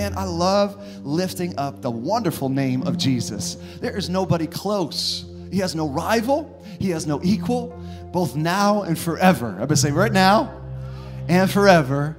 man, I love lifting up the wonderful name of Jesus. There is nobody close. He has no rival, he has no equal, both now and forever. I'm gonna say right now and forever,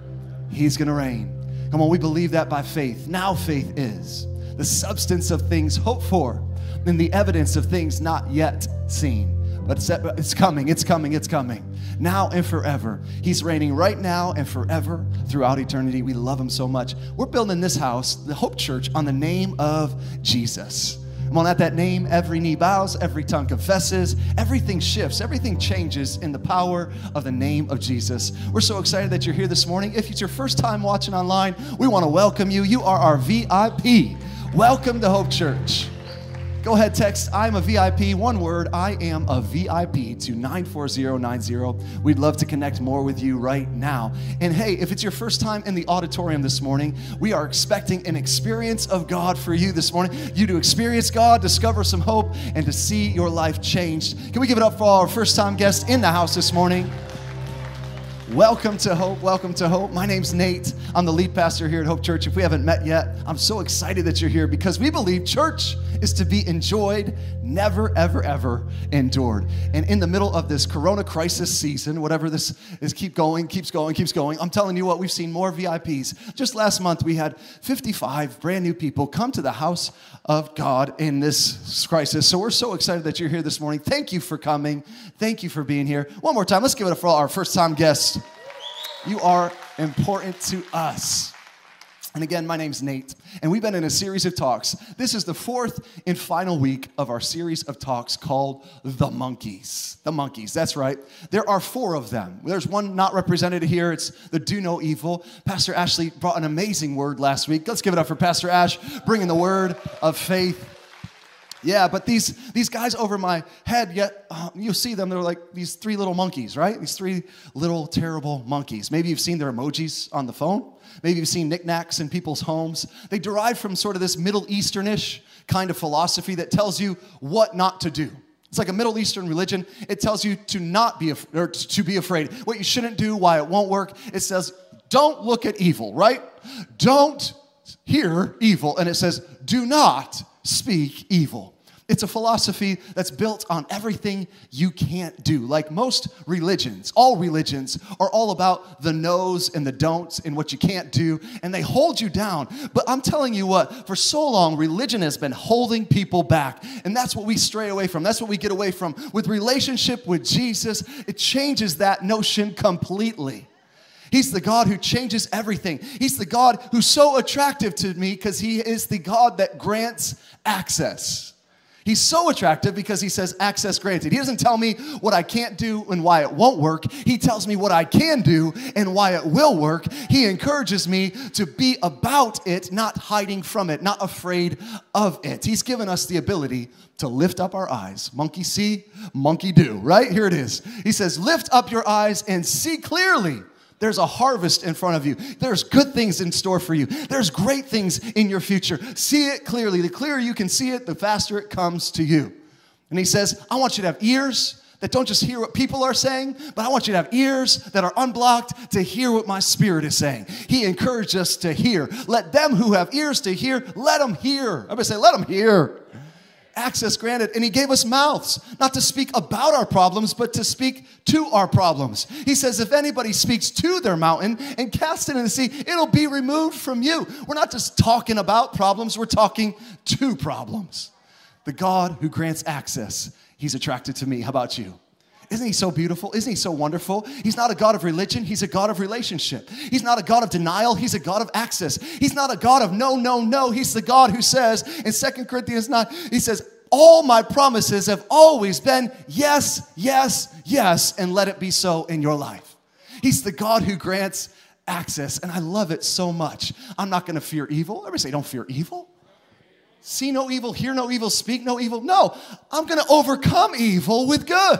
he's gonna reign. Come on, we believe that by faith. Now faith is the substance of things hoped for and the evidence of things not yet seen. But it's, coming, it's coming, it's coming. Now and forever. He's reigning right now and forever throughout eternity. We love him so much. We're building this house, the Hope Church, on the name of Jesus. Come on, at that name, every knee bows, every tongue confesses, everything shifts, everything changes in the power of the name of Jesus. We're so excited that you're here this morning. If it's your first time watching online, we want to welcome you. You are our VIP. Welcome to Hope Church. Go ahead, text I'm a VIP, one word, I am a VIP to 94090. We'd love to connect more with you right now. And hey, if it's your first time in the auditorium this morning, we are expecting an experience of God for you this morning. You to experience God, discover some hope, and to see your life changed. Can we give it up for our first time guest in the house this morning? Welcome to Hope. Welcome to Hope. My name's Nate. I'm the lead pastor here at Hope Church. If we haven't met yet, I'm so excited that you're here because we believe church is to be enjoyed, never, ever, ever endured. And in the middle of this corona crisis season, whatever this is, keep going, keeps going, keeps going. I'm telling you what, we've seen more VIPs. Just last month, we had 55 brand new people come to the house of God in this crisis. So we're so excited that you're here this morning. Thank you for coming. Thank you for being here. One more time, let's give it up for our first time guests. You are important to us. And again, my name's Nate, and we've been in a series of talks. This is the fourth and final week of our series of talks called The Monkeys. The Monkeys, that's right. There are four of them. There's one not represented here, it's the Do No Evil. Pastor Ashley brought an amazing word last week. Let's give it up for Pastor Ash, bringing the word of faith. Yeah, but these these guys over my head, yet uh, you'll see them. They're like these three little monkeys, right? These three little terrible monkeys. Maybe you've seen their emojis on the phone. Maybe you've seen knickknacks in people's homes. They derive from sort of this Middle Easternish kind of philosophy that tells you what not to do. It's like a Middle Eastern religion. It tells you to not be af- or to be afraid. What you shouldn't do, why it won't work. It says don't look at evil, right? Don't hear evil, and it says do not speak evil. It's a philosophy that's built on everything you can't do. Like most religions, all religions are all about the no's and the don'ts and what you can't do, and they hold you down. But I'm telling you what, for so long, religion has been holding people back, and that's what we stray away from. That's what we get away from. With relationship with Jesus, it changes that notion completely. He's the God who changes everything. He's the God who's so attractive to me because he is the God that grants access. He's so attractive because he says access granted. He doesn't tell me what I can't do and why it won't work. He tells me what I can do and why it will work. He encourages me to be about it, not hiding from it, not afraid of it. He's given us the ability to lift up our eyes. Monkey see, monkey do, right? Here it is. He says, Lift up your eyes and see clearly. There's a harvest in front of you. There's good things in store for you. There's great things in your future. See it clearly. The clearer you can see it, the faster it comes to you. And he says, I want you to have ears that don't just hear what people are saying, but I want you to have ears that are unblocked to hear what my spirit is saying. He encouraged us to hear. Let them who have ears to hear, let them hear. I'm gonna say, let them hear access granted. And he gave us mouths, not to speak about our problems, but to speak to our problems. He says, if anybody speaks to their mountain and cast it in the sea, it'll be removed from you. We're not just talking about problems, we're talking to problems. The God who grants access, he's attracted to me. How about you? Isn't he so beautiful? Isn't he so wonderful? He's not a God of religion, he's a God of relationship. He's not a God of denial, he's a God of access. He's not a God of no, no, no. He's the God who says in Second Corinthians 9, he says, all my promises have always been yes, yes, yes, and let it be so in your life. He's the God who grants access, and I love it so much. I'm not gonna fear evil. Everybody say, don't fear evil. See no evil, hear no evil, speak no evil. No, I'm gonna overcome evil with good.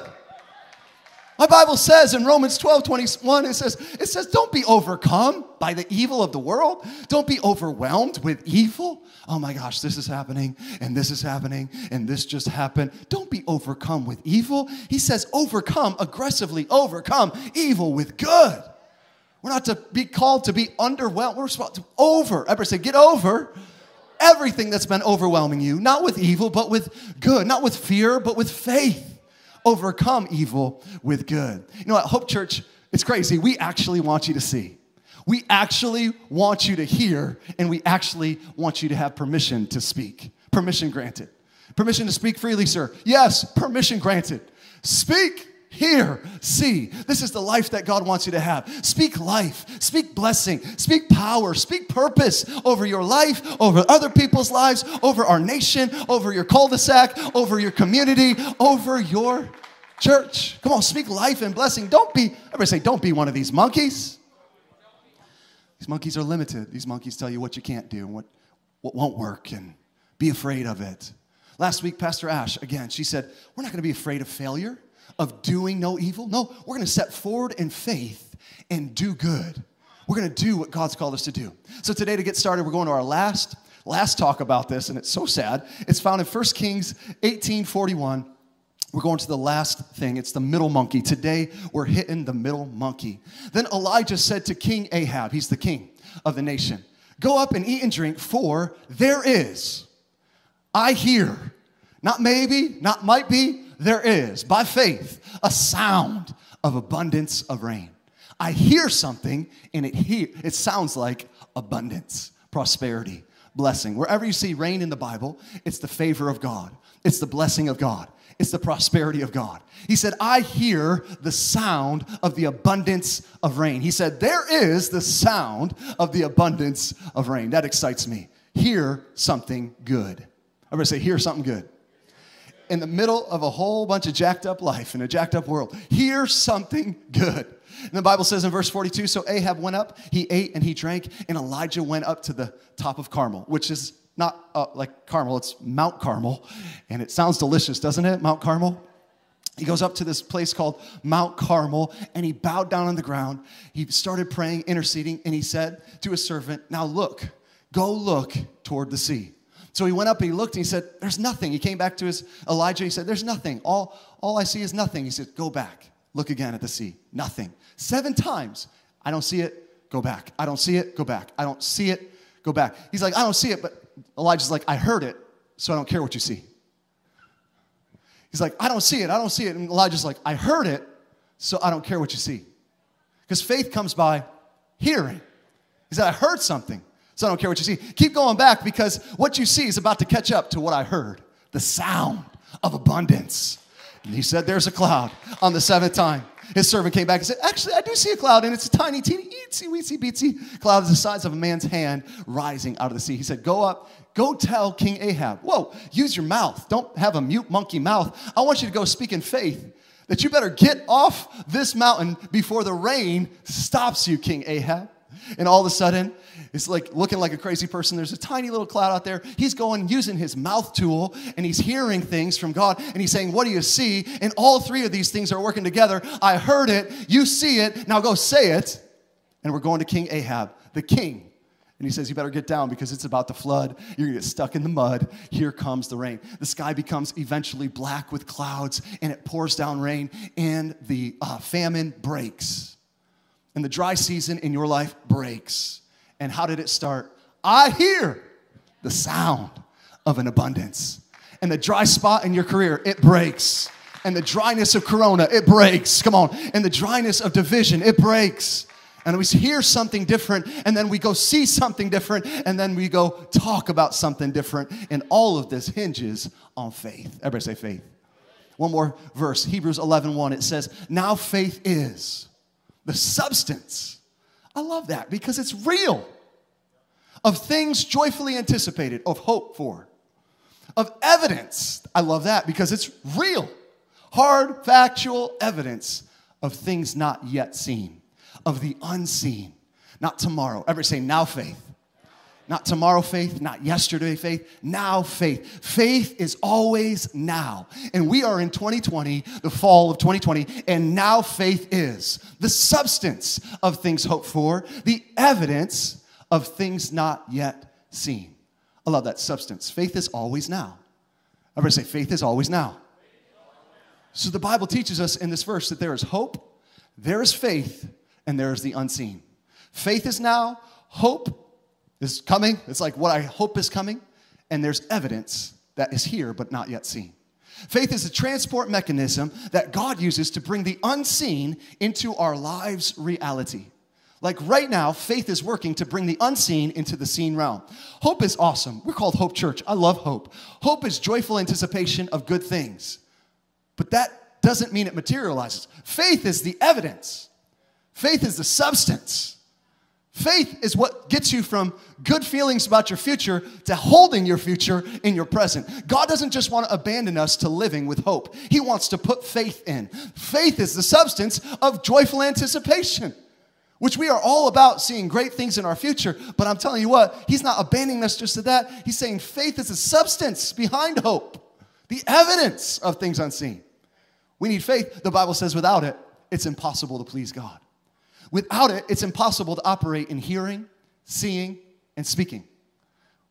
My Bible says in Romans 12, 21, it says, it says, don't be overcome by the evil of the world. Don't be overwhelmed with evil. Oh my gosh, this is happening, and this is happening, and this just happened. Don't be overcome with evil. He says, overcome, aggressively overcome evil with good. We're not to be called to be underwhelmed. We're supposed to over. Everybody say, get over everything that's been overwhelming you, not with evil, but with good, not with fear, but with faith. Overcome evil with good. You know what, Hope Church, it's crazy. We actually want you to see. We actually want you to hear, and we actually want you to have permission to speak. Permission granted. Permission to speak freely, sir. Yes, permission granted. Speak hear, see. This is the life that God wants you to have. Speak life, speak blessing, speak power, speak purpose over your life, over other people's lives, over our nation, over your cul de sac, over your community, over your church. Come on, speak life and blessing. Don't be, everybody say, don't be one of these monkeys. These monkeys are limited. These monkeys tell you what you can't do and what, what won't work and be afraid of it. Last week, Pastor Ash, again, she said, We're not gonna be afraid of failure of doing no evil. No, we're going to step forward in faith and do good. We're going to do what God's called us to do. So today to get started, we're going to our last last talk about this and it's so sad. It's found in 1 Kings 18:41. We're going to the last thing. It's the middle monkey. Today, we're hitting the middle monkey. Then Elijah said to King Ahab, he's the king of the nation, Go up and eat and drink, for there is, I hear, not maybe, not might be, there is, by faith, a sound of abundance of rain. I hear something and it hear, it sounds like abundance, prosperity, blessing. Wherever you see rain in the Bible, it's the favor of God. It's the blessing of God. It's the prosperity of God. He said, I hear the sound of the abundance of rain. He said, There is the sound of the abundance of rain. That excites me. Hear something good. I'm gonna say, Hear something good in the middle of a whole bunch of jacked up life in a jacked up world. Hear something good. And the Bible says in verse 42 so Ahab went up, he ate and he drank, and Elijah went up to the top of Carmel, which is not uh, like Carmel, it's Mount Carmel. And it sounds delicious, doesn't it? Mount Carmel. He goes up to this place called Mount Carmel and he bowed down on the ground. He started praying, interceding, and he said to his servant, Now look, go look toward the sea. So he went up and he looked and he said, There's nothing. He came back to his Elijah. He said, There's nothing. All, all I see is nothing. He said, Go back. Look again at the sea. Nothing. Seven times. I don't see it. Go back. I don't see it. Go back. I don't see it. Go back. He's like, I don't see it. But Elijah's like, I heard it. So I don't care what you see. He's like, I don't see it. I don't see it. And Elijah's like, I heard it. So I don't care what you see. Because faith comes by hearing. He said, I heard something. So I don't care what you see. Keep going back because what you see is about to catch up to what I heard the sound of abundance. And he said, There's a cloud on the seventh time. His servant came back and said, Actually, I do see a cloud, and it's a tiny, teeny, itsy, weetsy, beatsy cloud the size of a man's hand rising out of the sea. He said, Go up, go tell King Ahab. Whoa, use your mouth. Don't have a mute monkey mouth. I want you to go speak in faith that you better get off this mountain before the rain stops you, King Ahab. And all of a sudden, it's like looking like a crazy person. There's a tiny little cloud out there. He's going using his mouth tool and he's hearing things from God and he's saying, What do you see? And all three of these things are working together. I heard it. You see it. Now go say it. And we're going to King Ahab, the king. And he says, You better get down because it's about to flood. You're gonna get stuck in the mud. Here comes the rain. The sky becomes eventually black with clouds and it pours down rain and the uh, famine breaks. And the dry season in your life breaks. And how did it start? I hear the sound of an abundance. And the dry spot in your career, it breaks. And the dryness of corona, it breaks. Come on. And the dryness of division, it breaks. And we hear something different, and then we go see something different, and then we go talk about something different. And all of this hinges on faith. Everybody say faith. One more verse, Hebrews 11 1. It says, Now faith is the substance I love that because it's real. Of things joyfully anticipated, of hope for, of evidence. I love that because it's real. Hard, factual evidence of things not yet seen, of the unseen. Not tomorrow. Ever say now faith. Not tomorrow faith, not yesterday faith, now faith. Faith is always now. And we are in 2020, the fall of 2020, and now faith is the substance of things hoped for, the evidence of things not yet seen. I love that substance. Faith is always now. Everybody say, faith is always now. So the Bible teaches us in this verse that there is hope, there is faith, and there is the unseen. Faith is now, hope is coming. It's like what I hope is coming, and there's evidence that is here but not yet seen. Faith is a transport mechanism that God uses to bring the unseen into our lives' reality. Like right now, faith is working to bring the unseen into the seen realm. Hope is awesome. We're called Hope Church. I love hope. Hope is joyful anticipation of good things. But that doesn't mean it materializes. Faith is the evidence, faith is the substance. Faith is what gets you from good feelings about your future to holding your future in your present. God doesn't just want to abandon us to living with hope, He wants to put faith in. Faith is the substance of joyful anticipation, which we are all about seeing great things in our future. But I'm telling you what, He's not abandoning us just to that. He's saying faith is the substance behind hope, the evidence of things unseen. We need faith. The Bible says without it, it's impossible to please God. Without it, it's impossible to operate in hearing, seeing, and speaking.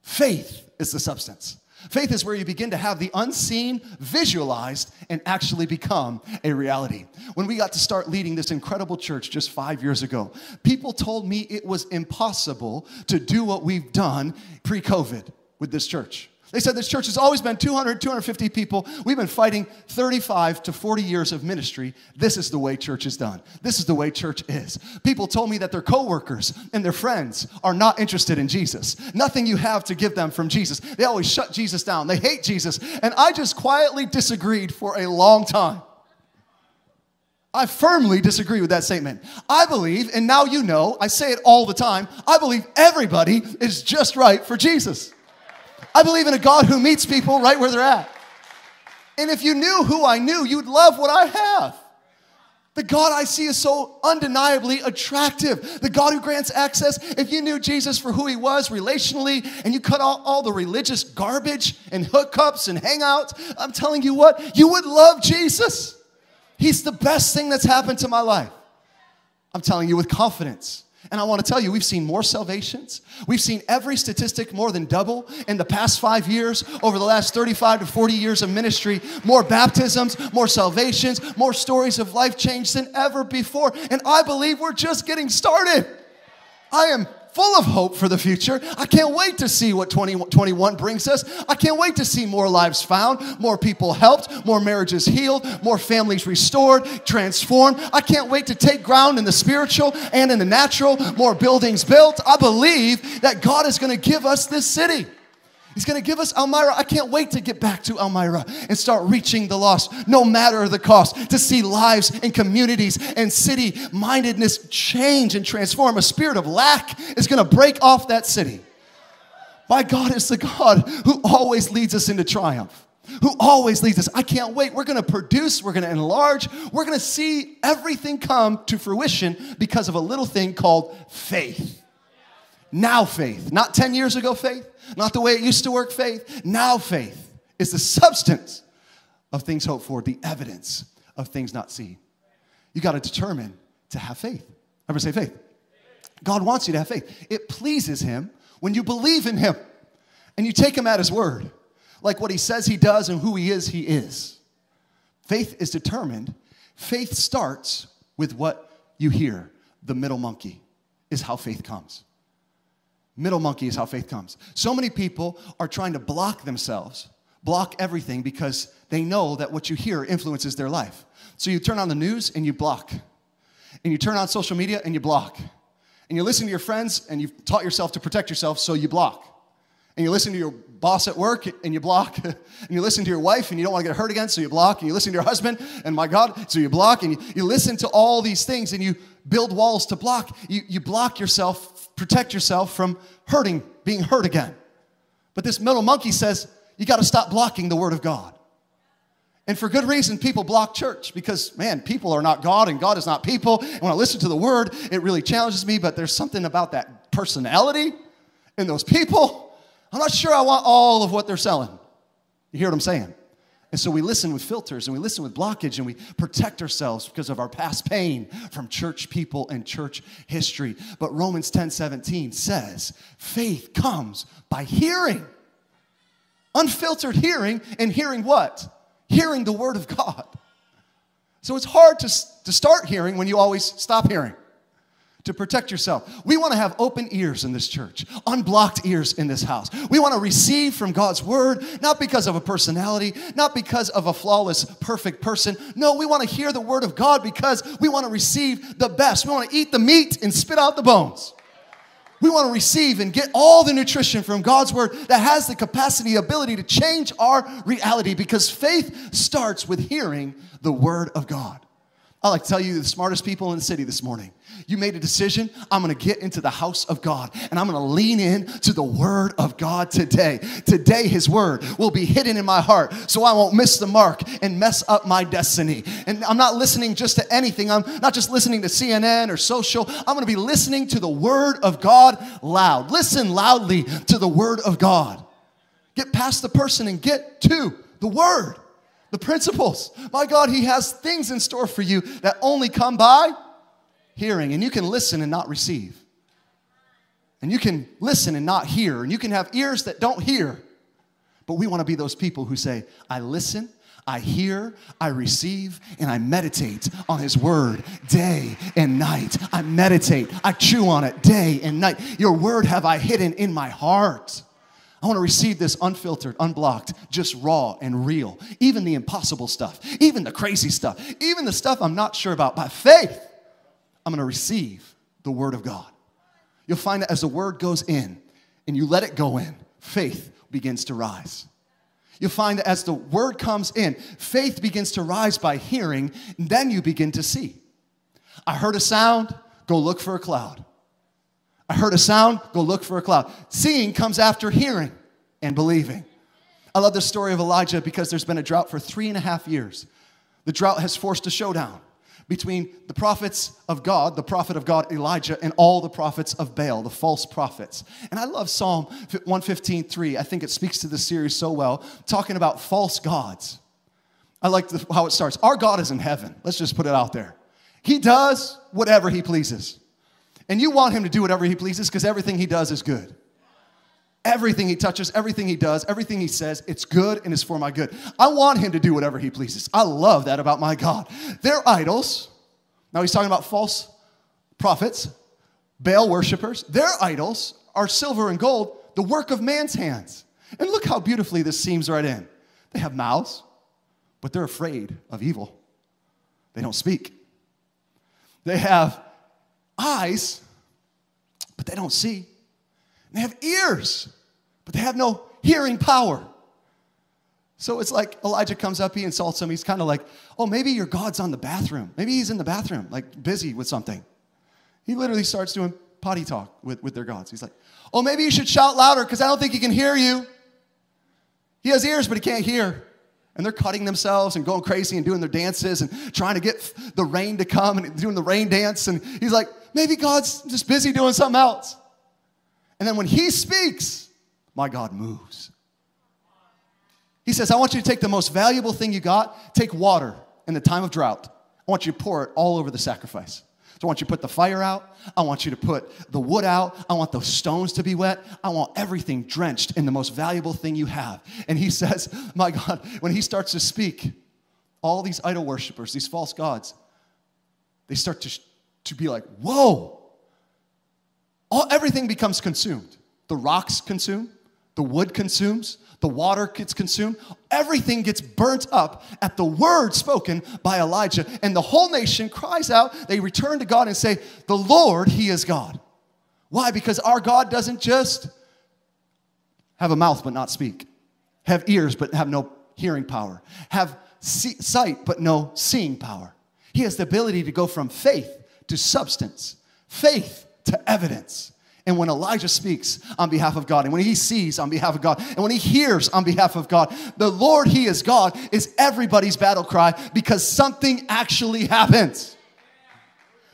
Faith is the substance. Faith is where you begin to have the unseen visualized and actually become a reality. When we got to start leading this incredible church just five years ago, people told me it was impossible to do what we've done pre COVID with this church. They said this church has always been 200, 250 people. We've been fighting 35 to 40 years of ministry. This is the way church is done. This is the way church is. People told me that their coworkers and their friends are not interested in Jesus. Nothing you have to give them from Jesus. They always shut Jesus down. They hate Jesus. And I just quietly disagreed for a long time. I firmly disagree with that statement. I believe, and now you know, I say it all the time, I believe everybody is just right for Jesus. I believe in a God who meets people right where they're at. And if you knew who I knew, you'd love what I have. The God I see is so undeniably attractive. The God who grants access. If you knew Jesus for who he was relationally and you cut all, all the religious garbage and hookups and hangouts, I'm telling you what, you would love Jesus. He's the best thing that's happened to my life. I'm telling you with confidence. And I want to tell you, we've seen more salvations. We've seen every statistic more than double in the past five years, over the last 35 to 40 years of ministry. More baptisms, more salvations, more stories of life change than ever before. And I believe we're just getting started. I am full of hope for the future. I can't wait to see what 2021 brings us. I can't wait to see more lives found, more people helped, more marriages healed, more families restored, transformed. I can't wait to take ground in the spiritual and in the natural, more buildings built. I believe that God is going to give us this city. He's going to give us Elmira. I can't wait to get back to Elmira and start reaching the lost, no matter the cost, to see lives and communities and city mindedness change and transform. A spirit of lack is going to break off that city. My God is the God who always leads us into triumph, who always leads us. I can't wait. We're going to produce, we're going to enlarge, we're going to see everything come to fruition because of a little thing called faith. Now, faith, not 10 years ago, faith not the way it used to work faith. Now faith is the substance of things hoped for, the evidence of things not seen. You got to determine to have faith. Ever say faith? God wants you to have faith. It pleases Him when you believe in Him and you take Him at His word. Like what He says He does and who He is, He is. Faith is determined. Faith starts with what you hear. The middle monkey is how faith comes. Middle monkey is how faith comes. So many people are trying to block themselves, block everything because they know that what you hear influences their life. So you turn on the news and you block. And you turn on social media and you block. And you listen to your friends and you've taught yourself to protect yourself, so you block. And you listen to your boss at work and you block. and you listen to your wife and you don't want to get hurt again, so you block. And you listen to your husband and my God, so you block. And you, you listen to all these things and you build walls to block. You, you block yourself protect yourself from hurting, being hurt again. But this middle monkey says, you got to stop blocking the word of God. And for good reason, people block church because, man, people are not God and God is not people. And when I listen to the word, it really challenges me, but there's something about that personality in those people. I'm not sure I want all of what they're selling. You hear what I'm saying? And so we listen with filters and we listen with blockage and we protect ourselves because of our past pain from church people and church history. But Romans 10 17 says, faith comes by hearing. Unfiltered hearing, and hearing what? Hearing the word of God. So it's hard to, to start hearing when you always stop hearing. To protect yourself. We want to have open ears in this church, unblocked ears in this house. We want to receive from God's word, not because of a personality, not because of a flawless, perfect person. No, we want to hear the word of God because we want to receive the best. We want to eat the meat and spit out the bones. We want to receive and get all the nutrition from God's word that has the capacity, ability to change our reality because faith starts with hearing the word of God. I like to tell you the smartest people in the city this morning. You made a decision. I'm going to get into the house of God and I'm going to lean in to the word of God today. Today, his word will be hidden in my heart so I won't miss the mark and mess up my destiny. And I'm not listening just to anything. I'm not just listening to CNN or social. I'm going to be listening to the word of God loud. Listen loudly to the word of God. Get past the person and get to the word the principles. My God, He has things in store for you that only come by hearing. And you can listen and not receive. And you can listen and not hear. And you can have ears that don't hear. But we want to be those people who say, I listen, I hear, I receive, and I meditate on His Word day and night. I meditate, I chew on it day and night. Your Word have I hidden in my heart. I want to receive this unfiltered, unblocked, just raw and real. Even the impossible stuff, even the crazy stuff, even the stuff I'm not sure about. By faith, I'm going to receive the Word of God. You'll find that as the Word goes in and you let it go in, faith begins to rise. You'll find that as the Word comes in, faith begins to rise by hearing, and then you begin to see. I heard a sound, go look for a cloud. I heard a sound, go look for a cloud. Seeing comes after hearing and believing. I love the story of Elijah because there's been a drought for three and a half years. The drought has forced a showdown between the prophets of God, the prophet of God, Elijah, and all the prophets of Baal, the false prophets. And I love Psalm 115.3. I think it speaks to this series so well, talking about false gods. I like the, how it starts. Our God is in heaven. Let's just put it out there. He does whatever he pleases. And you want him to do whatever he pleases because everything he does is good. Everything he touches, everything he does, everything he says, it's good and it's for my good. I want him to do whatever he pleases. I love that about my God. They're idols. Now he's talking about false prophets, Baal worshippers. Their idols are silver and gold, the work of man's hands. And look how beautifully this seems right in. They have mouths, but they're afraid of evil. They don't speak. They have eyes, but they don't see. They have ears, but they have no hearing power. So it's like Elijah comes up, he insults him. He's kind of like, oh, maybe your God's on the bathroom. Maybe he's in the bathroom, like busy with something. He literally starts doing potty talk with, with their gods. He's like, oh, maybe you should shout louder because I don't think he can hear you. He has ears, but he can't hear and they're cutting themselves and going crazy and doing their dances and trying to get the rain to come and doing the rain dance. And he's like, maybe God's just busy doing something else. And then when he speaks, my God moves. He says, I want you to take the most valuable thing you got, take water in the time of drought. I want you to pour it all over the sacrifice. So I want you to put the fire out. I want you to put the wood out. I want those stones to be wet. I want everything drenched in the most valuable thing you have. And he says, My God, when he starts to speak, all these idol worshippers, these false gods, they start to, to be like, Whoa! All, everything becomes consumed. The rocks consume, the wood consumes, the water gets consumed, everything gets burnt up at the word spoken by Elijah. And the whole nation cries out, they return to God and say, The Lord, He is God. Why? Because our God doesn't just have a mouth but not speak, have ears but have no hearing power, have see- sight but no seeing power. He has the ability to go from faith to substance, faith to evidence. And when Elijah speaks on behalf of God, and when he sees on behalf of God, and when he hears on behalf of God, the Lord, He is God, is everybody's battle cry because something actually happens.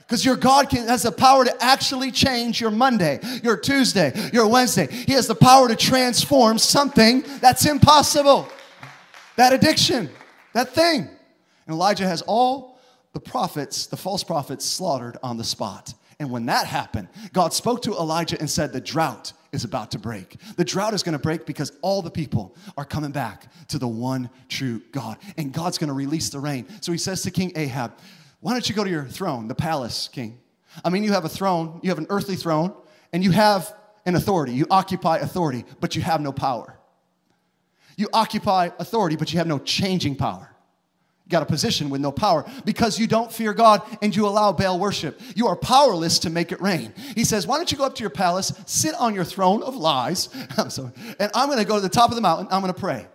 Because your God can, has the power to actually change your Monday, your Tuesday, your Wednesday. He has the power to transform something that's impossible. That addiction, that thing. And Elijah has all the prophets, the false prophets, slaughtered on the spot. And when that happened, God spoke to Elijah and said, The drought is about to break. The drought is going to break because all the people are coming back to the one true God. And God's going to release the rain. So he says to King Ahab, Why don't you go to your throne, the palace, king? I mean, you have a throne, you have an earthly throne, and you have an authority. You occupy authority, but you have no power. You occupy authority, but you have no changing power. Got a position with no power because you don't fear God and you allow Baal worship. You are powerless to make it rain. He says, Why don't you go up to your palace, sit on your throne of lies, I'm sorry, and I'm gonna go to the top of the mountain, I'm gonna pray.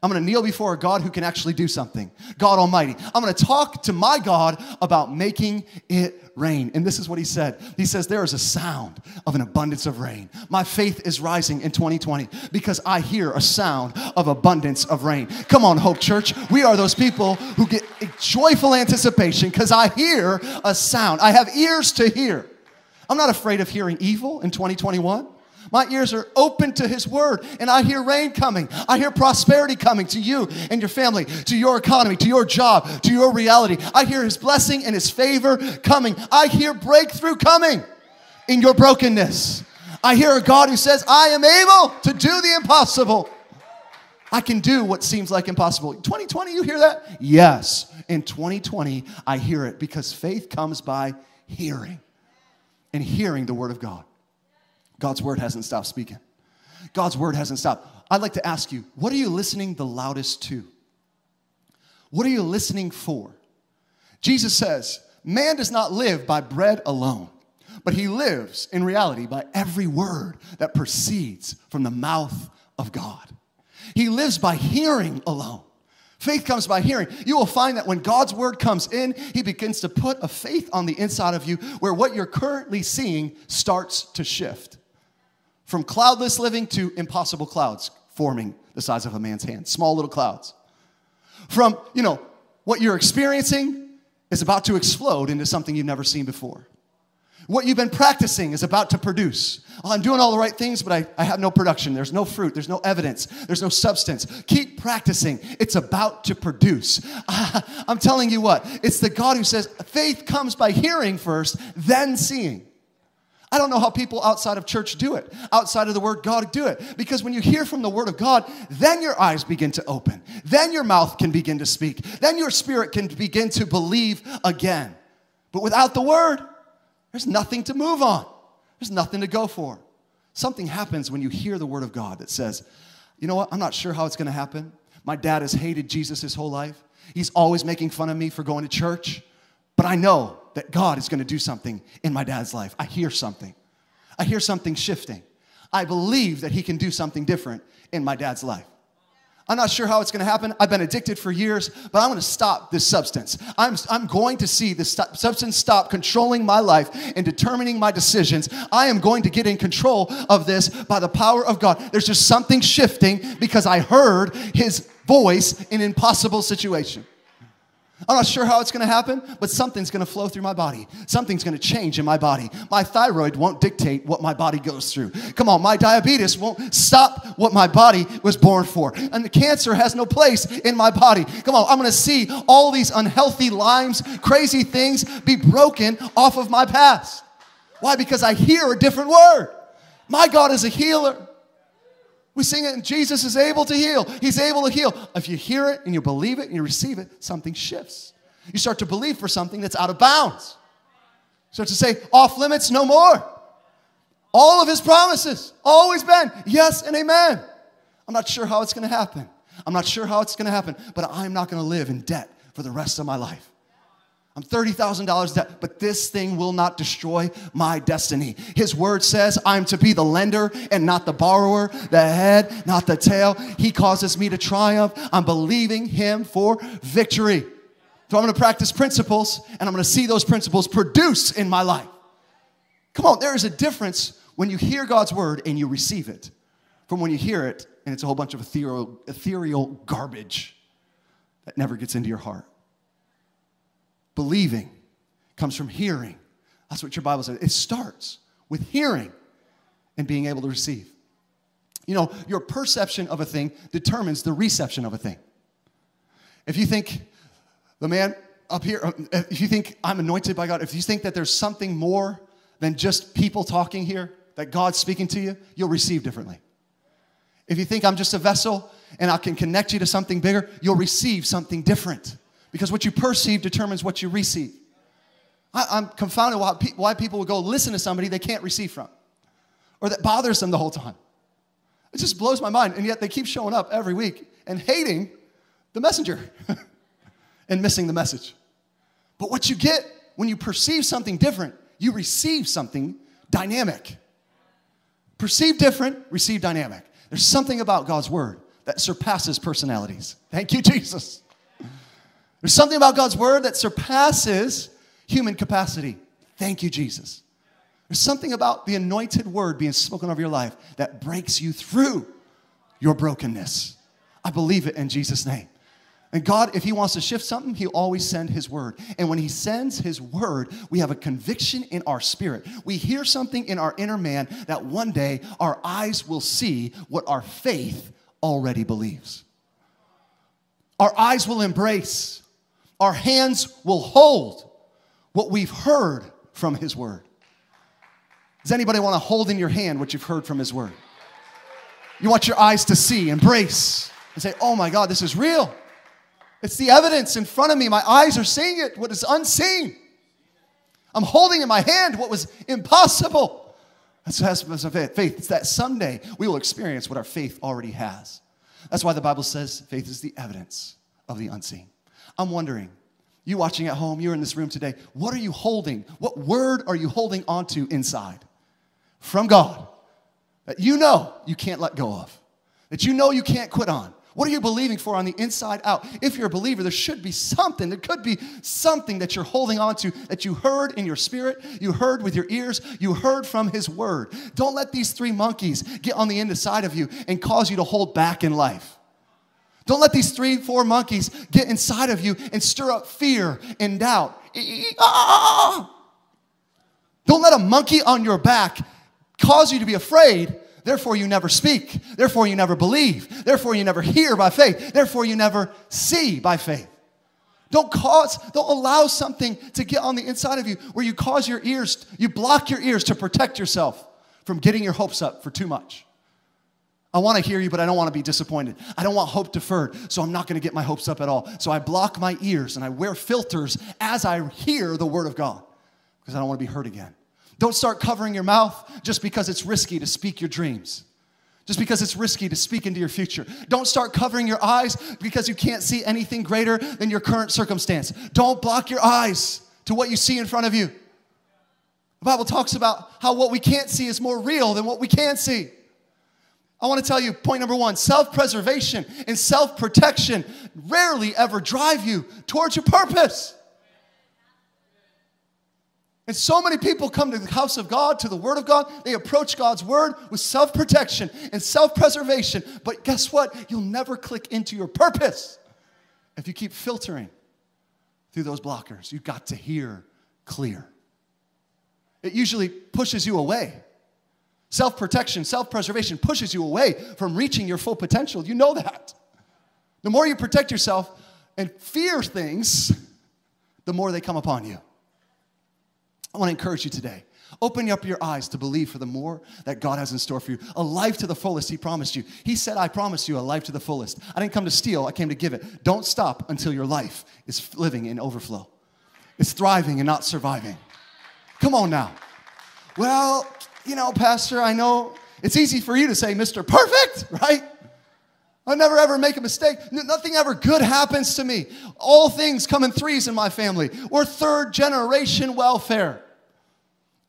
I'm gonna kneel before a God who can actually do something, God Almighty. I'm gonna talk to my God about making it rain. And this is what he said He says, There is a sound of an abundance of rain. My faith is rising in 2020 because I hear a sound of abundance of rain. Come on, Hope Church. We are those people who get joyful anticipation because I hear a sound. I have ears to hear. I'm not afraid of hearing evil in 2021. My ears are open to His word, and I hear rain coming. I hear prosperity coming to you and your family, to your economy, to your job, to your reality. I hear His blessing and His favor coming. I hear breakthrough coming in your brokenness. I hear a God who says, I am able to do the impossible. I can do what seems like impossible. 2020, you hear that? Yes. In 2020, I hear it because faith comes by hearing and hearing the word of God. God's word hasn't stopped speaking. God's word hasn't stopped. I'd like to ask you, what are you listening the loudest to? What are you listening for? Jesus says, Man does not live by bread alone, but he lives in reality by every word that proceeds from the mouth of God. He lives by hearing alone. Faith comes by hearing. You will find that when God's word comes in, He begins to put a faith on the inside of you where what you're currently seeing starts to shift from cloudless living to impossible clouds forming the size of a man's hand, small little clouds. From, you know, what you're experiencing is about to explode into something you've never seen before. What you've been practicing is about to produce. Oh, I'm doing all the right things, but I, I have no production. There's no fruit. There's no evidence. There's no substance. Keep practicing. It's about to produce. I'm telling you what, it's the God who says faith comes by hearing first, then seeing. I don't know how people outside of church do it, outside of the word God do it. Because when you hear from the word of God, then your eyes begin to open. Then your mouth can begin to speak. Then your spirit can begin to believe again. But without the word, there's nothing to move on, there's nothing to go for. Something happens when you hear the word of God that says, you know what, I'm not sure how it's gonna happen. My dad has hated Jesus his whole life. He's always making fun of me for going to church. But I know that God is going to do something in my dad's life. I hear something. I hear something shifting. I believe that he can do something different in my dad's life. I'm not sure how it's going to happen. I've been addicted for years, but I'm going to stop this substance. I'm, I'm going to see this st- substance stop controlling my life and determining my decisions. I am going to get in control of this by the power of God. There's just something shifting because I heard his voice in impossible situation. I'm not sure how it's gonna happen, but something's gonna flow through my body. Something's gonna change in my body. My thyroid won't dictate what my body goes through. Come on, my diabetes won't stop what my body was born for. And the cancer has no place in my body. Come on, I'm gonna see all these unhealthy limes, crazy things be broken off of my past. Why? Because I hear a different word. My God is a healer. We sing it, and Jesus is able to heal. He's able to heal. If you hear it and you believe it and you receive it, something shifts. You start to believe for something that's out of bounds. You start to say, off limits, no more. All of his promises, always been yes and amen. I'm not sure how it's gonna happen. I'm not sure how it's gonna happen, but I'm not gonna live in debt for the rest of my life. I'm $30,000 debt, but this thing will not destroy my destiny. His word says I'm to be the lender and not the borrower, the head, not the tail. He causes me to triumph. I'm believing him for victory. So I'm going to practice principles and I'm going to see those principles produce in my life. Come on, there is a difference when you hear God's word and you receive it from when you hear it and it's a whole bunch of ethereal, ethereal garbage that never gets into your heart. Believing comes from hearing. That's what your Bible says. It starts with hearing and being able to receive. You know, your perception of a thing determines the reception of a thing. If you think the man up here, uh, if you think I'm anointed by God, if you think that there's something more than just people talking here, that God's speaking to you, you'll receive differently. If you think I'm just a vessel and I can connect you to something bigger, you'll receive something different because what you perceive determines what you receive. I, am confounded why, pe- why people would go listen to somebody they can't receive from or that bothers them the whole time. It just blows my mind. And yet they keep showing up every week and hating the messenger and missing the message. But what you get when you perceive something different, you receive something dynamic. Perceive different, receive dynamic. There's something about God's word that surpasses personalities. Thank you, Jesus. There's something about God's word that surpasses human capacity. Thank you, Jesus. There's something about the anointed word being spoken over your life that breaks you through your brokenness. I believe it in Jesus' name. And God, if He wants to shift something, He'll always send His word. And when He sends His word, we have a conviction in our spirit. We hear something in our inner man that one day our eyes will see what our faith already believes. Our eyes will embrace, our hands will hold what we've heard from His word. Does anybody want to hold in your hand what you've heard from His word? You want your eyes to see, embrace, and say, Oh my God, this is real. It's the evidence in front of me. My eyes are seeing it, what is unseen. I'm holding in my hand what was impossible. That's, that's faith. It's that someday we will experience what our faith already has. That's why the Bible says faith is the evidence of the unseen. I'm wondering, you watching at home, you're in this room today, what are you holding? What word are you holding onto inside from God that you know you can't let go of, that you know you can't quit on? What are you believing for on the inside out? If you're a believer, there should be something. There could be something that you're holding on to that you heard in your spirit, you heard with your ears, you heard from His Word. Don't let these three monkeys get on the inside of you and cause you to hold back in life. Don't let these three, four monkeys get inside of you and stir up fear and doubt. Ah, ah, ah, ah! Don't let a monkey on your back cause you to be afraid Therefore, you never speak. Therefore, you never believe. Therefore, you never hear by faith. Therefore, you never see by faith. Don't cause, don't allow something to get on the inside of you where you cause your ears, you block your ears to protect yourself from getting your hopes up for too much. I want to hear you, but I don't want to be disappointed. I don't want hope deferred, so I'm not going to get my hopes up at all. So I block my ears and I wear filters as I hear the word of God because I don't want to be hurt again. Don't start covering your mouth just because it's risky to speak your dreams. Just because it's risky to speak into your future. Don't start covering your eyes because you can't see anything greater than your current circumstance. Don't block your eyes to what you see in front of you. The Bible talks about how what we can't see is more real than what we can see. I want to tell you point number one self preservation and self protection rarely ever drive you towards your purpose. And so many people come to the house of God, to the Word of God. They approach God's Word with self protection and self preservation. But guess what? You'll never click into your purpose if you keep filtering through those blockers. You've got to hear clear. It usually pushes you away. Self protection, self preservation pushes you away from reaching your full potential. You know that. The more you protect yourself and fear things, the more they come upon you. I want to encourage you today. Open up your eyes to believe for the more that God has in store for you. A life to the fullest, He promised you. He said, I promise you a life to the fullest. I didn't come to steal, I came to give it. Don't stop until your life is living in overflow, it's thriving and not surviving. Come on now. Well, you know, Pastor, I know it's easy for you to say, Mr. Perfect, right? I never ever make a mistake. Nothing ever good happens to me. All things come in threes in my family. We're third generation welfare.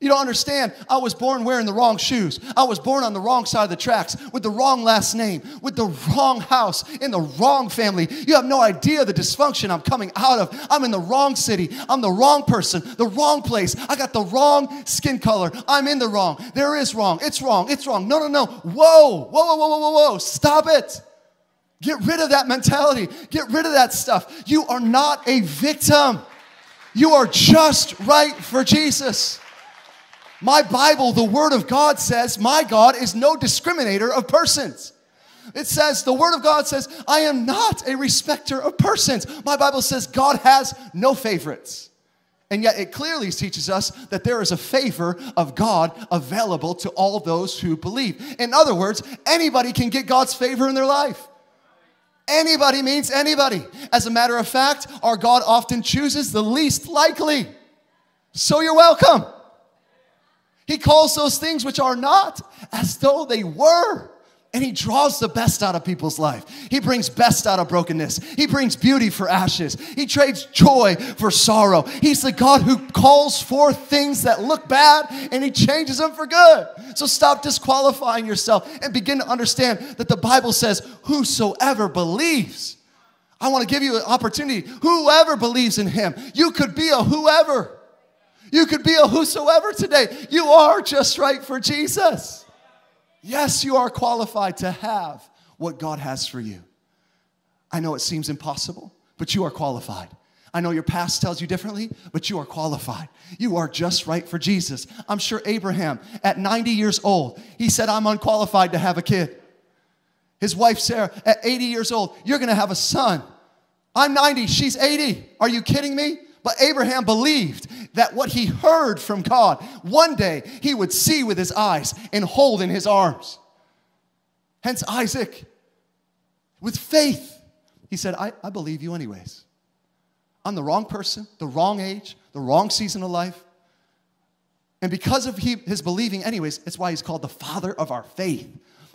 You don't understand. I was born wearing the wrong shoes. I was born on the wrong side of the tracks with the wrong last name, with the wrong house, in the wrong family. You have no idea the dysfunction I'm coming out of. I'm in the wrong city. I'm the wrong person, the wrong place. I got the wrong skin color. I'm in the wrong. There is wrong. It's wrong. It's wrong. No, no, no. Whoa, whoa, whoa, whoa, whoa, whoa. Stop it. Get rid of that mentality. Get rid of that stuff. You are not a victim. You are just right for Jesus. My Bible, the Word of God says, My God is no discriminator of persons. It says, the Word of God says, I am not a respecter of persons. My Bible says, God has no favorites. And yet it clearly teaches us that there is a favor of God available to all those who believe. In other words, anybody can get God's favor in their life. Anybody means anybody. As a matter of fact, our God often chooses the least likely. So you're welcome. He calls those things which are not as though they were. And he draws the best out of people's life. He brings best out of brokenness. He brings beauty for ashes. He trades joy for sorrow. He's the God who calls forth things that look bad and he changes them for good. So stop disqualifying yourself and begin to understand that the Bible says, Whosoever believes. I want to give you an opportunity. Whoever believes in him, you could be a whoever. You could be a whosoever today. You are just right for Jesus. Yes, you are qualified to have what God has for you. I know it seems impossible, but you are qualified. I know your past tells you differently, but you are qualified. You are just right for Jesus. I'm sure Abraham, at 90 years old, he said, I'm unqualified to have a kid. His wife, Sarah, at 80 years old, you're gonna have a son. I'm 90, she's 80. Are you kidding me? But Abraham believed that what he heard from God, one day he would see with his eyes and hold in his arms. Hence, Isaac, with faith, he said, I, I believe you anyways. I'm the wrong person, the wrong age, the wrong season of life. And because of he, his believing, anyways, that's why he's called the father of our faith.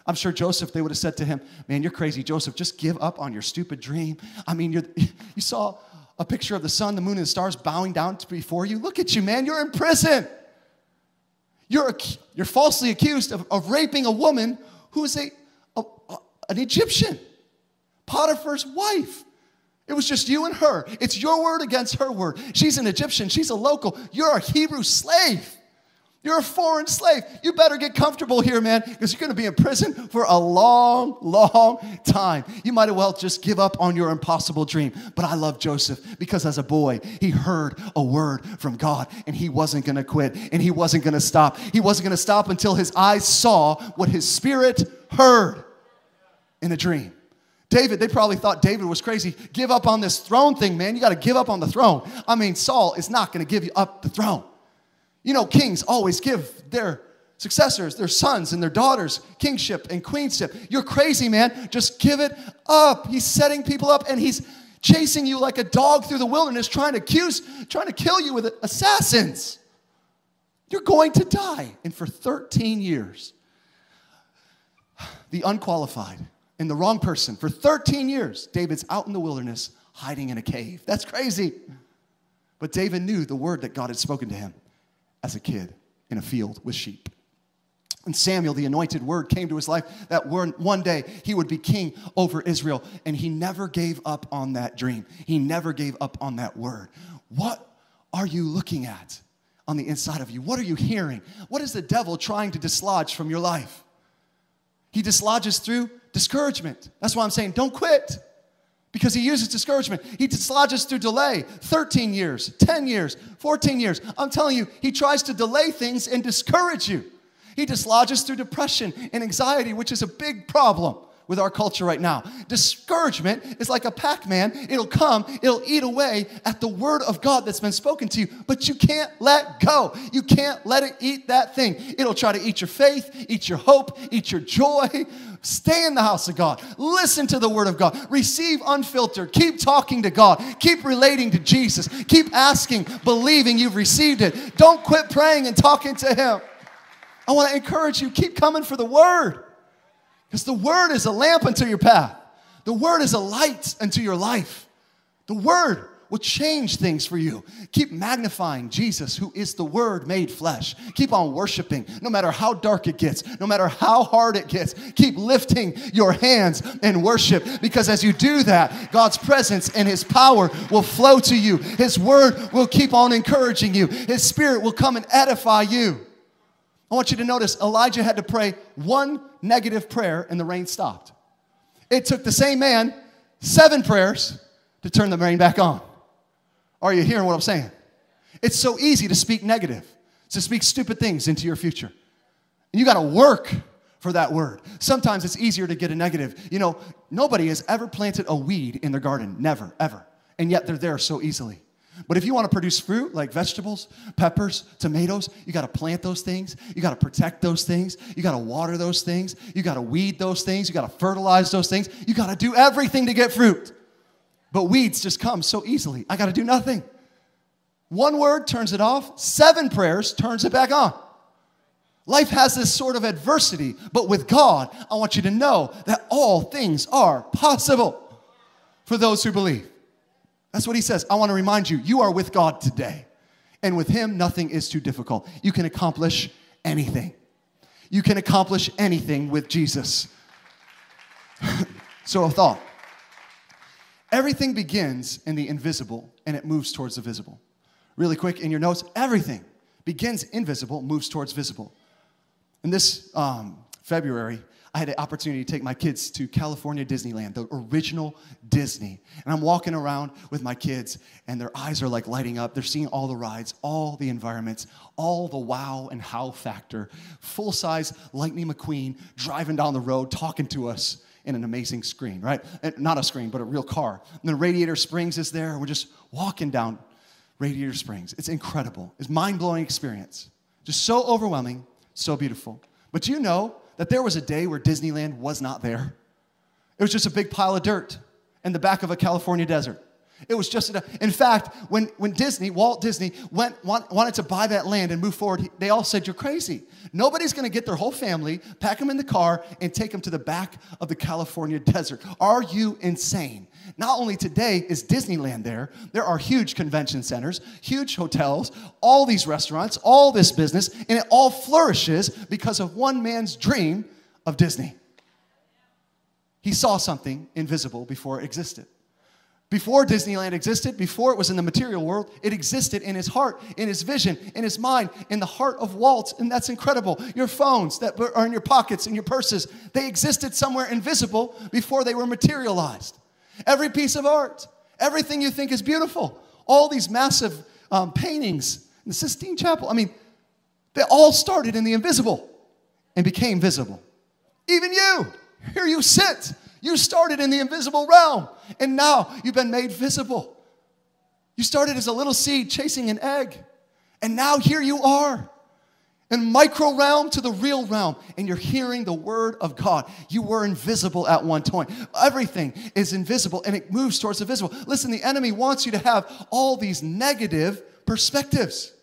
I'm sure Joseph, they would have said to him, Man, you're crazy, Joseph. Just give up on your stupid dream. I mean, you saw a picture of the sun, the moon, and the stars bowing down before you. Look at you, man. You're in prison. You're, you're falsely accused of, of raping a woman who is a, a, a, an Egyptian, Potiphar's wife. It was just you and her. It's your word against her word. She's an Egyptian, she's a local. You're a Hebrew slave. You're a foreign slave. You better get comfortable here, man, because you're going to be in prison for a long, long time. You might as well just give up on your impossible dream. But I love Joseph because as a boy, he heard a word from God and he wasn't going to quit and he wasn't going to stop. He wasn't going to stop until his eyes saw what his spirit heard in a dream. David, they probably thought David was crazy. Give up on this throne thing, man. You got to give up on the throne. I mean, Saul is not going to give you up the throne. You know, kings always give their successors, their sons and their daughters, kingship and queenship. You're crazy, man. Just give it up. He's setting people up and he's chasing you like a dog through the wilderness, trying to accuse, trying to kill you with assassins. You're going to die. And for 13 years, the unqualified and the wrong person, for 13 years, David's out in the wilderness hiding in a cave. That's crazy. But David knew the word that God had spoken to him as a kid in a field with sheep. And Samuel, the anointed word, came to his life that one day he would be king over Israel. And he never gave up on that dream. He never gave up on that word. What are you looking at on the inside of you? What are you hearing? What is the devil trying to dislodge from your life? He dislodges through discouragement. That's why I'm saying don't quit because he uses discouragement. He dislodges through delay 13 years, 10 years, 14 years. I'm telling you, he tries to delay things and discourage you. He dislodges through depression and anxiety, which is a big problem with our culture right now. Discouragement is like a Pac Man. It'll come, it'll eat away at the word of God that's been spoken to you, but you can't let go. You can't let it eat that thing. It'll try to eat your faith, eat your hope, eat your joy. Stay in the house of God. Listen to the word of God. Receive unfiltered. Keep talking to God. Keep relating to Jesus. Keep asking, believing you've received it. Don't quit praying and talking to Him. I want to encourage you, keep coming for the word. Because the word is a lamp unto your path, the word is a light unto your life. The word will change things for you. Keep magnifying Jesus, who is the Word made flesh. Keep on worshiping, no matter how dark it gets, no matter how hard it gets. Keep lifting your hands and worship because as you do that, God's presence and His power will flow to you. His Word will keep on encouraging you, His Spirit will come and edify you. I want you to notice Elijah had to pray one negative prayer and the rain stopped. It took the same man seven prayers to turn the rain back on. Are you hearing what I'm saying? It's so easy to speak negative, to speak stupid things into your future. And you got to work for that word. Sometimes it's easier to get a negative. You know, nobody has ever planted a weed in their garden, never, ever. And yet they're there so easily. But if you want to produce fruit like vegetables, peppers, tomatoes, you got to plant those things. You got to protect those things. You got to water those things. You got to weed those things. You got to fertilize those things. You got to do everything to get fruit. But weeds just come so easily. I got to do nothing. One word turns it off, seven prayers turns it back on. Life has this sort of adversity, but with God, I want you to know that all things are possible for those who believe. That's what he says. I want to remind you, you are with God today. And with him, nothing is too difficult. You can accomplish anything. You can accomplish anything with Jesus. so, a thought everything begins in the invisible and it moves towards the visible. Really quick in your notes, everything begins invisible, moves towards visible. In this um, February, I had the opportunity to take my kids to California Disneyland, the original Disney. And I'm walking around with my kids, and their eyes are like lighting up. They're seeing all the rides, all the environments, all the wow and how factor. Full size Lightning McQueen driving down the road, talking to us in an amazing screen, right? Eh, not a screen, but a real car. And then Radiator Springs is there. We're just walking down Radiator Springs. It's incredible. It's mind blowing experience. Just so overwhelming so beautiful. But you know that there was a day where Disneyland was not there. It was just a big pile of dirt in the back of a California desert. It was just, in fact, when, when Disney, Walt Disney, went, want, wanted to buy that land and move forward, they all said, You're crazy. Nobody's gonna get their whole family, pack them in the car, and take them to the back of the California desert. Are you insane? Not only today is Disneyland there, there are huge convention centers, huge hotels, all these restaurants, all this business, and it all flourishes because of one man's dream of Disney. He saw something invisible before it existed. Before Disneyland existed, before it was in the material world, it existed in his heart, in his vision, in his mind, in the heart of Walt, and that's incredible. Your phones that are in your pockets, in your purses, they existed somewhere invisible before they were materialized. Every piece of art, everything you think is beautiful, all these massive um, paintings in the Sistine Chapel, I mean, they all started in the invisible and became visible. Even you, here you sit. You started in the invisible realm, and now you've been made visible. You started as a little seed chasing an egg, and now here you are in micro realm to the real realm and you're hearing the word of god. You were invisible at one point. Everything is invisible and it moves towards the visible. Listen the enemy wants you to have all these negative perspectives.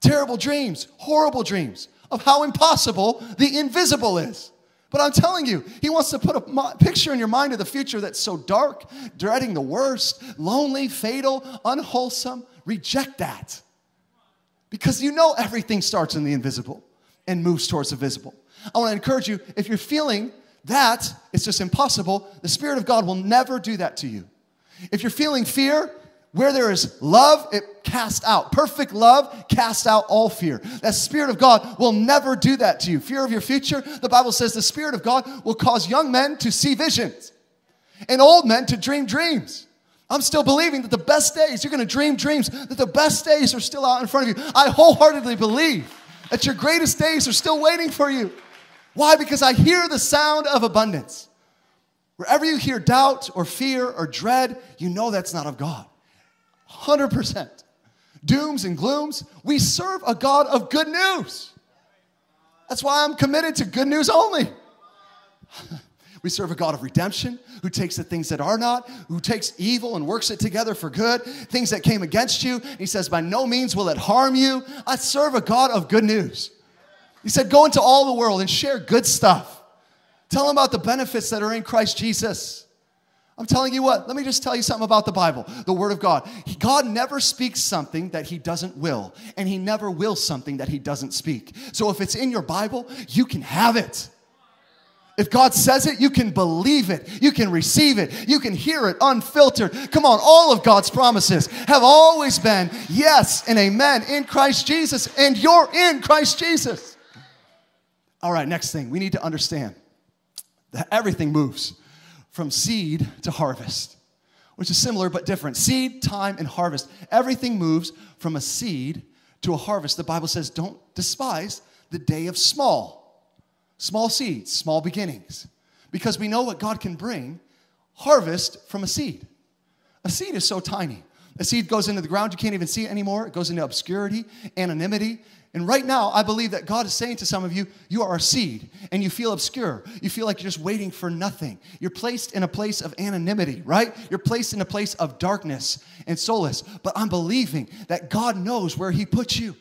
Terrible dreams horrible dreams of how impossible the invisible is. But i'm telling you he wants to put a picture in your mind of the future that's so dark dreading the worst lonely fatal unwholesome. Reject that because you know everything starts in the invisible and moves towards the visible. I want to encourage you if you're feeling that it's just impossible, the Spirit of God will never do that to you. If you're feeling fear, where there is love, it casts out. Perfect love casts out all fear. That Spirit of God will never do that to you. Fear of your future, the Bible says the Spirit of God will cause young men to see visions and old men to dream dreams. I'm still believing that the best days, you're gonna dream dreams, that the best days are still out in front of you. I wholeheartedly believe that your greatest days are still waiting for you. Why? Because I hear the sound of abundance. Wherever you hear doubt or fear or dread, you know that's not of God. 100%. Dooms and glooms, we serve a God of good news. That's why I'm committed to good news only. We serve a God of redemption who takes the things that are not, who takes evil and works it together for good, things that came against you. He says, By no means will it harm you. I serve a God of good news. He said, Go into all the world and share good stuff. Tell them about the benefits that are in Christ Jesus. I'm telling you what, let me just tell you something about the Bible, the Word of God. God never speaks something that He doesn't will, and He never wills something that He doesn't speak. So if it's in your Bible, you can have it. If God says it, you can believe it. You can receive it. You can hear it unfiltered. Come on, all of God's promises have always been yes and amen in Christ Jesus, and you're in Christ Jesus. All right, next thing, we need to understand that everything moves from seed to harvest, which is similar but different. Seed, time, and harvest. Everything moves from a seed to a harvest. The Bible says, don't despise the day of small Small seeds, small beginnings. Because we know what God can bring harvest from a seed. A seed is so tiny. A seed goes into the ground, you can't even see it anymore. It goes into obscurity, anonymity. And right now, I believe that God is saying to some of you, you are a seed and you feel obscure. You feel like you're just waiting for nothing. You're placed in a place of anonymity, right? You're placed in a place of darkness and solace. But I'm believing that God knows where He put you,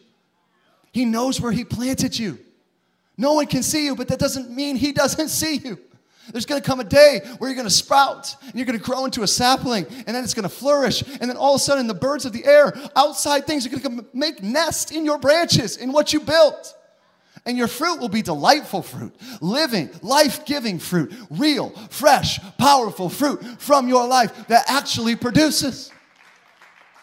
He knows where He planted you. No one can see you, but that doesn't mean He doesn't see you. There's gonna come a day where you're gonna sprout and you're gonna grow into a sapling and then it's gonna flourish. And then all of a sudden, the birds of the air, outside things, are gonna come make nests in your branches, in what you built. And your fruit will be delightful fruit, living, life giving fruit, real, fresh, powerful fruit from your life that actually produces.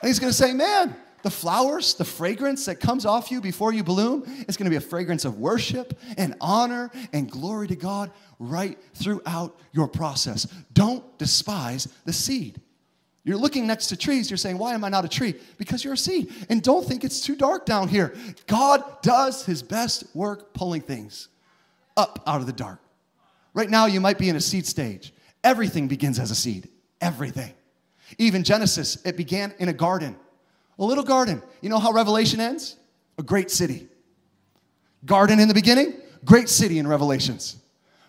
And he's gonna say, Man, the flowers, the fragrance that comes off you before you bloom is going to be a fragrance of worship and honor and glory to God right throughout your process. Don't despise the seed. You're looking next to trees, you're saying, Why am I not a tree? Because you're a seed. And don't think it's too dark down here. God does his best work pulling things up out of the dark. Right now, you might be in a seed stage. Everything begins as a seed. Everything. Even Genesis, it began in a garden, a little garden. You know how Revelation ends? A great city. Garden in the beginning, great city in Revelations.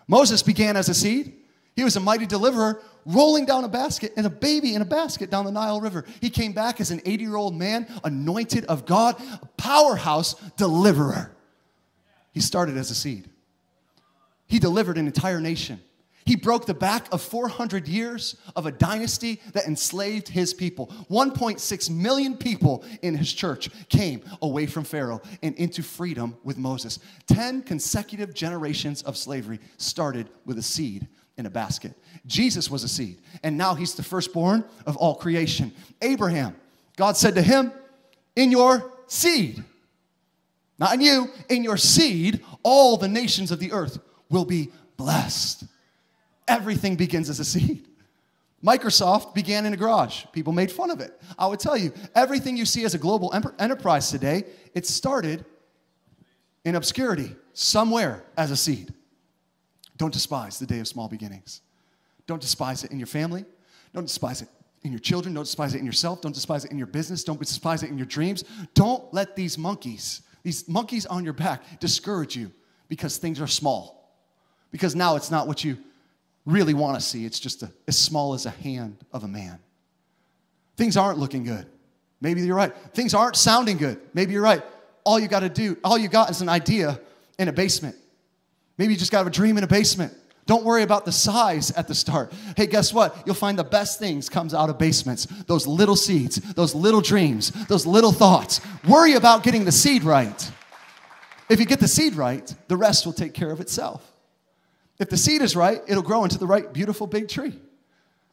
Moses began as a seed. He was a mighty deliverer rolling down a basket and a baby in a basket down the Nile River. He came back as an 80 year old man, anointed of God, a powerhouse deliverer. He started as a seed. He delivered an entire nation. He broke the back of 400 years of a dynasty that enslaved his people. 1.6 million people in his church came away from Pharaoh and into freedom with Moses. 10 consecutive generations of slavery started with a seed in a basket. Jesus was a seed, and now he's the firstborn of all creation. Abraham, God said to him, In your seed, not in you, in your seed, all the nations of the earth will be blessed. Everything begins as a seed. Microsoft began in a garage. People made fun of it. I would tell you, everything you see as a global enterprise today, it started in obscurity, somewhere as a seed. Don't despise the day of small beginnings. Don't despise it in your family. Don't despise it in your children. Don't despise it in yourself. Don't despise it in your business. Don't despise it in your dreams. Don't let these monkeys, these monkeys on your back, discourage you because things are small. Because now it's not what you really want to see. It's just a, as small as a hand of a man. Things aren't looking good. Maybe you're right. Things aren't sounding good. Maybe you're right. All you got to do, all you got is an idea in a basement. Maybe you just got a dream in a basement. Don't worry about the size at the start. Hey, guess what? You'll find the best things comes out of basements. Those little seeds, those little dreams, those little thoughts. Worry about getting the seed right. If you get the seed right, the rest will take care of itself. If the seed is right, it'll grow into the right, beautiful big tree.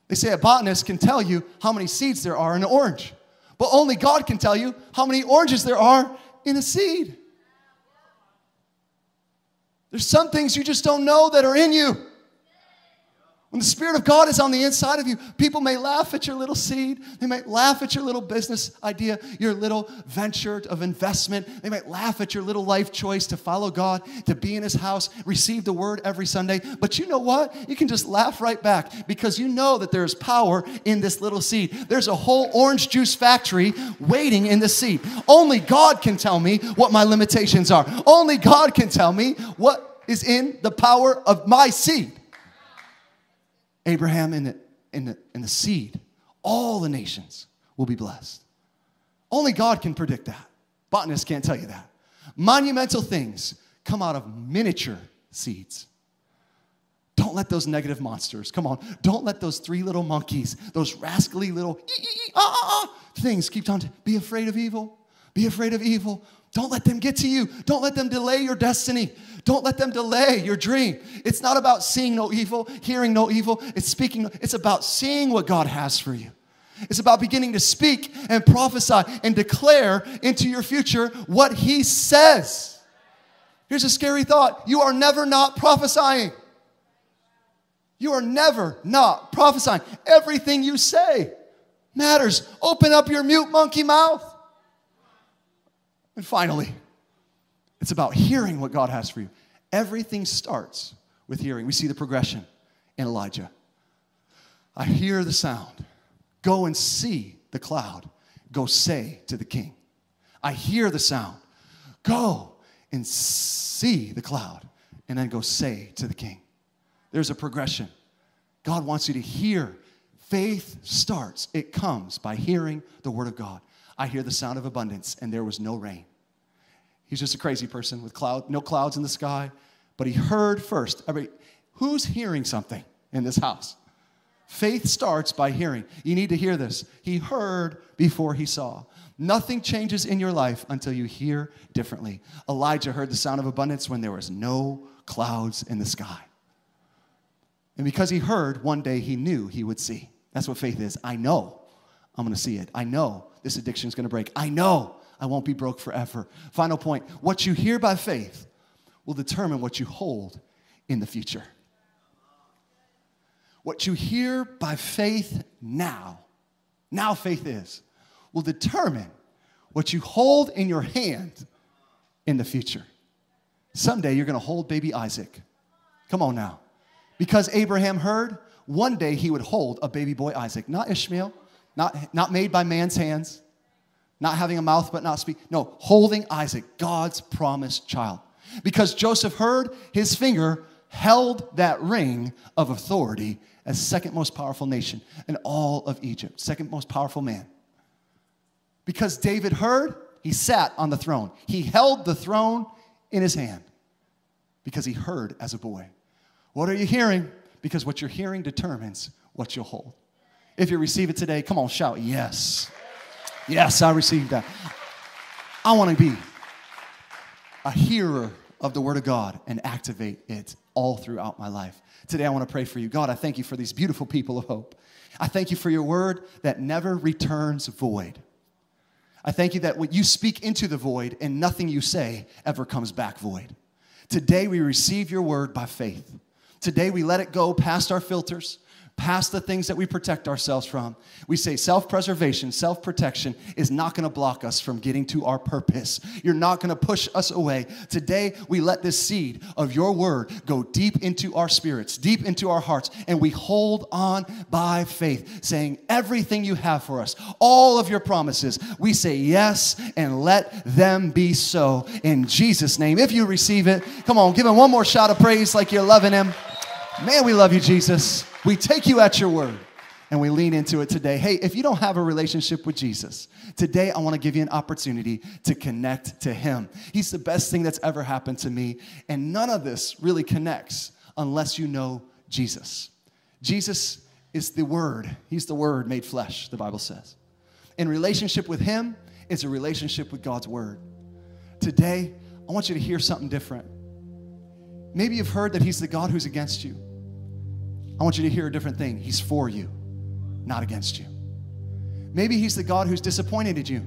They say a botanist can tell you how many seeds there are in an orange, but only God can tell you how many oranges there are in a seed. There's some things you just don't know that are in you. When the Spirit of God is on the inside of you, people may laugh at your little seed. They might laugh at your little business idea, your little venture of investment. They might laugh at your little life choice to follow God, to be in His house, receive the word every Sunday. But you know what? You can just laugh right back because you know that there's power in this little seed. There's a whole orange juice factory waiting in the seed. Only God can tell me what my limitations are. Only God can tell me what is in the power of my seed. Abraham and the, and, the, and the seed, all the nations will be blessed. Only God can predict that. Botanists can't tell you that. Monumental things come out of miniature seeds. Don't let those negative monsters, come on, don't let those three little monkeys, those rascally little ah, ah, ah, things keep on to be afraid of evil. Be afraid of evil. Don't let them get to you. Don't let them delay your destiny. Don't let them delay your dream. It's not about seeing no evil, hearing no evil. It's speaking, it's about seeing what God has for you. It's about beginning to speak and prophesy and declare into your future what He says. Here's a scary thought you are never not prophesying. You are never not prophesying. Everything you say matters. Open up your mute monkey mouth. And finally, it's about hearing what God has for you. Everything starts with hearing. We see the progression in Elijah. I hear the sound. Go and see the cloud. go say to the king. I hear the sound. Go and see the cloud, and then go say to the king. There's a progression. God wants you to hear. Faith starts, it comes by hearing the word of God. I hear the sound of abundance, and there was no rain. He's just a crazy person with cloud, no clouds in the sky, but he heard first. I mean, who's hearing something in this house? Faith starts by hearing. You need to hear this. He heard before he saw. Nothing changes in your life until you hear differently. Elijah heard the sound of abundance when there was no clouds in the sky. And because he heard, one day he knew he would see. That's what faith is. I know I'm to see it. I know this addiction is to break. I know I won't be broke forever. Final point what you hear by faith will determine what you hold in the future. What you hear by faith now, now faith is, will determine what you hold in your hand in the future. Someday you're to hold baby Isaac. Come on now. Because Abraham heard, one day he would hold a baby boy Isaac, not Ishmael, not, not made by man's hands, not having a mouth but not speak. No, holding Isaac, God's promised child. Because Joseph heard, his finger held that ring of authority as second most powerful nation in all of Egypt, second most powerful man. Because David heard, he sat on the throne. He held the throne in his hand because he heard as a boy. What are you hearing? Because what you're hearing determines what you'll hold. If you receive it today, come on, shout, Yes. Yes, I received that. I want to be a hearer of the Word of God and activate it all throughout my life. Today, I want to pray for you. God, I thank you for these beautiful people of hope. I thank you for your word that never returns void. I thank you that what you speak into the void and nothing you say ever comes back void. Today, we receive your word by faith. Today, we let it go past our filters past the things that we protect ourselves from. We say self preservation, self protection is not going to block us from getting to our purpose. You're not going to push us away. Today, we let this seed of your word go deep into our spirits, deep into our hearts, and we hold on by faith, saying, Everything you have for us, all of your promises, we say yes and let them be so in Jesus' name. If you receive it, come on, give him one more shout of praise like you're loving him. Man, we love you, Jesus. We take you at your word and we lean into it today. Hey, if you don't have a relationship with Jesus, today I want to give you an opportunity to connect to Him. He's the best thing that's ever happened to me, and none of this really connects unless you know Jesus. Jesus is the Word, He's the Word made flesh, the Bible says. In relationship with Him is a relationship with God's Word. Today, I want you to hear something different. Maybe you've heard that He's the God who's against you. I want you to hear a different thing. He's for you, not against you. Maybe He's the God who's disappointed in you.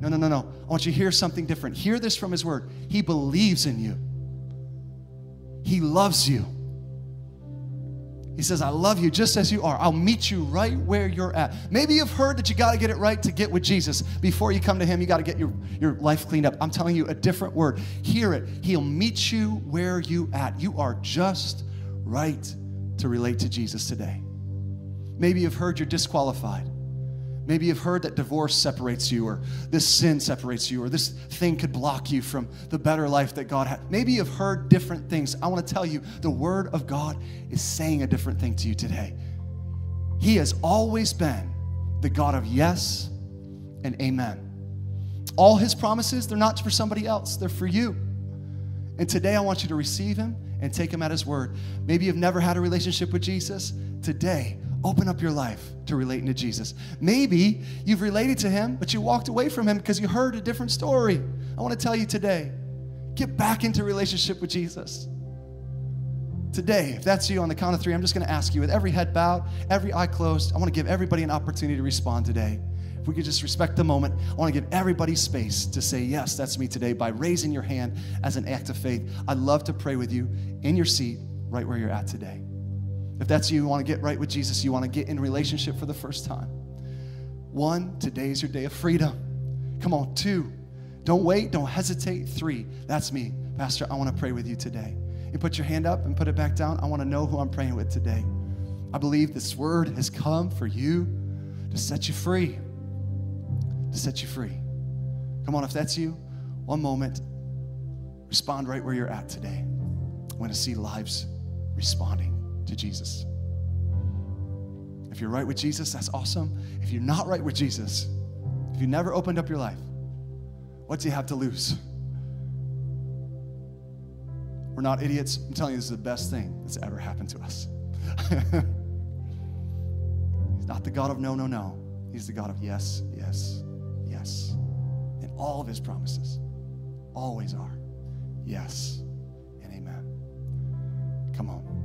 No, no, no, no. I want you to hear something different. Hear this from His Word. He believes in you, He loves you. He says, I love you just as you are. I'll meet you right where you're at. Maybe you've heard that you got to get it right to get with Jesus. Before you come to Him, you got to get your, your life cleaned up. I'm telling you a different word. Hear it. He'll meet you where you at. You are just right to relate to Jesus today. Maybe you've heard you're disqualified. Maybe you've heard that divorce separates you, or this sin separates you, or this thing could block you from the better life that God had. Maybe you've heard different things. I want to tell you the Word of God is saying a different thing to you today. He has always been the God of yes and amen. All His promises, they're not for somebody else, they're for you. And today I want you to receive Him and take him at his word. Maybe you've never had a relationship with Jesus. Today, open up your life to relating to Jesus. Maybe you've related to him, but you walked away from him because you heard a different story. I want to tell you today get back into relationship with Jesus. Today, if that's you on the count of three, I'm just going to ask you with every head bowed, every eye closed, I want to give everybody an opportunity to respond today we could just respect the moment, I want to give everybody space to say, Yes, that's me today by raising your hand as an act of faith. I'd love to pray with you in your seat right where you're at today. If that's you, you want to get right with Jesus, you want to get in relationship for the first time. One, today's your day of freedom. Come on, two, don't wait, don't hesitate. Three, that's me. Pastor, I want to pray with you today. You put your hand up and put it back down. I want to know who I'm praying with today. I believe this word has come for you to set you free to set you free. Come on, if that's you, one moment, respond right where you're at today. I want to see lives responding to Jesus. If you're right with Jesus, that's awesome. If you're not right with Jesus, if you never opened up your life, what do you have to lose? We're not idiots. I'm telling you, this is the best thing that's ever happened to us. He's not the God of no, no, no. He's the God of yes, yes, yes. And all of his promises always are yes and amen. Come on.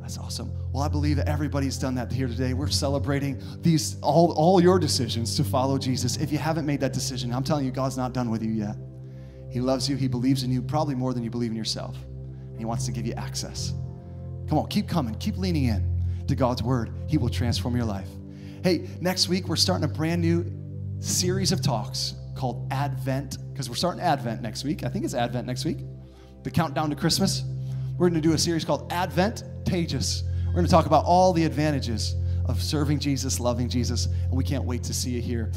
That's awesome. Well, I believe that everybody's done that here today. We're celebrating these all, all your decisions to follow Jesus. If you haven't made that decision, I'm telling you, God's not done with you yet. He loves you, He believes in you probably more than you believe in yourself. And He wants to give you access. Come on, keep coming, keep leaning in to God's word. He will transform your life. Hey, next week we're starting a brand new series of talks called Advent, because we're starting Advent next week. I think it's Advent next week, the countdown to Christmas. We're going to do a series called Adventageous. We're going to talk about all the advantages of serving Jesus, loving Jesus, and we can't wait to see you here.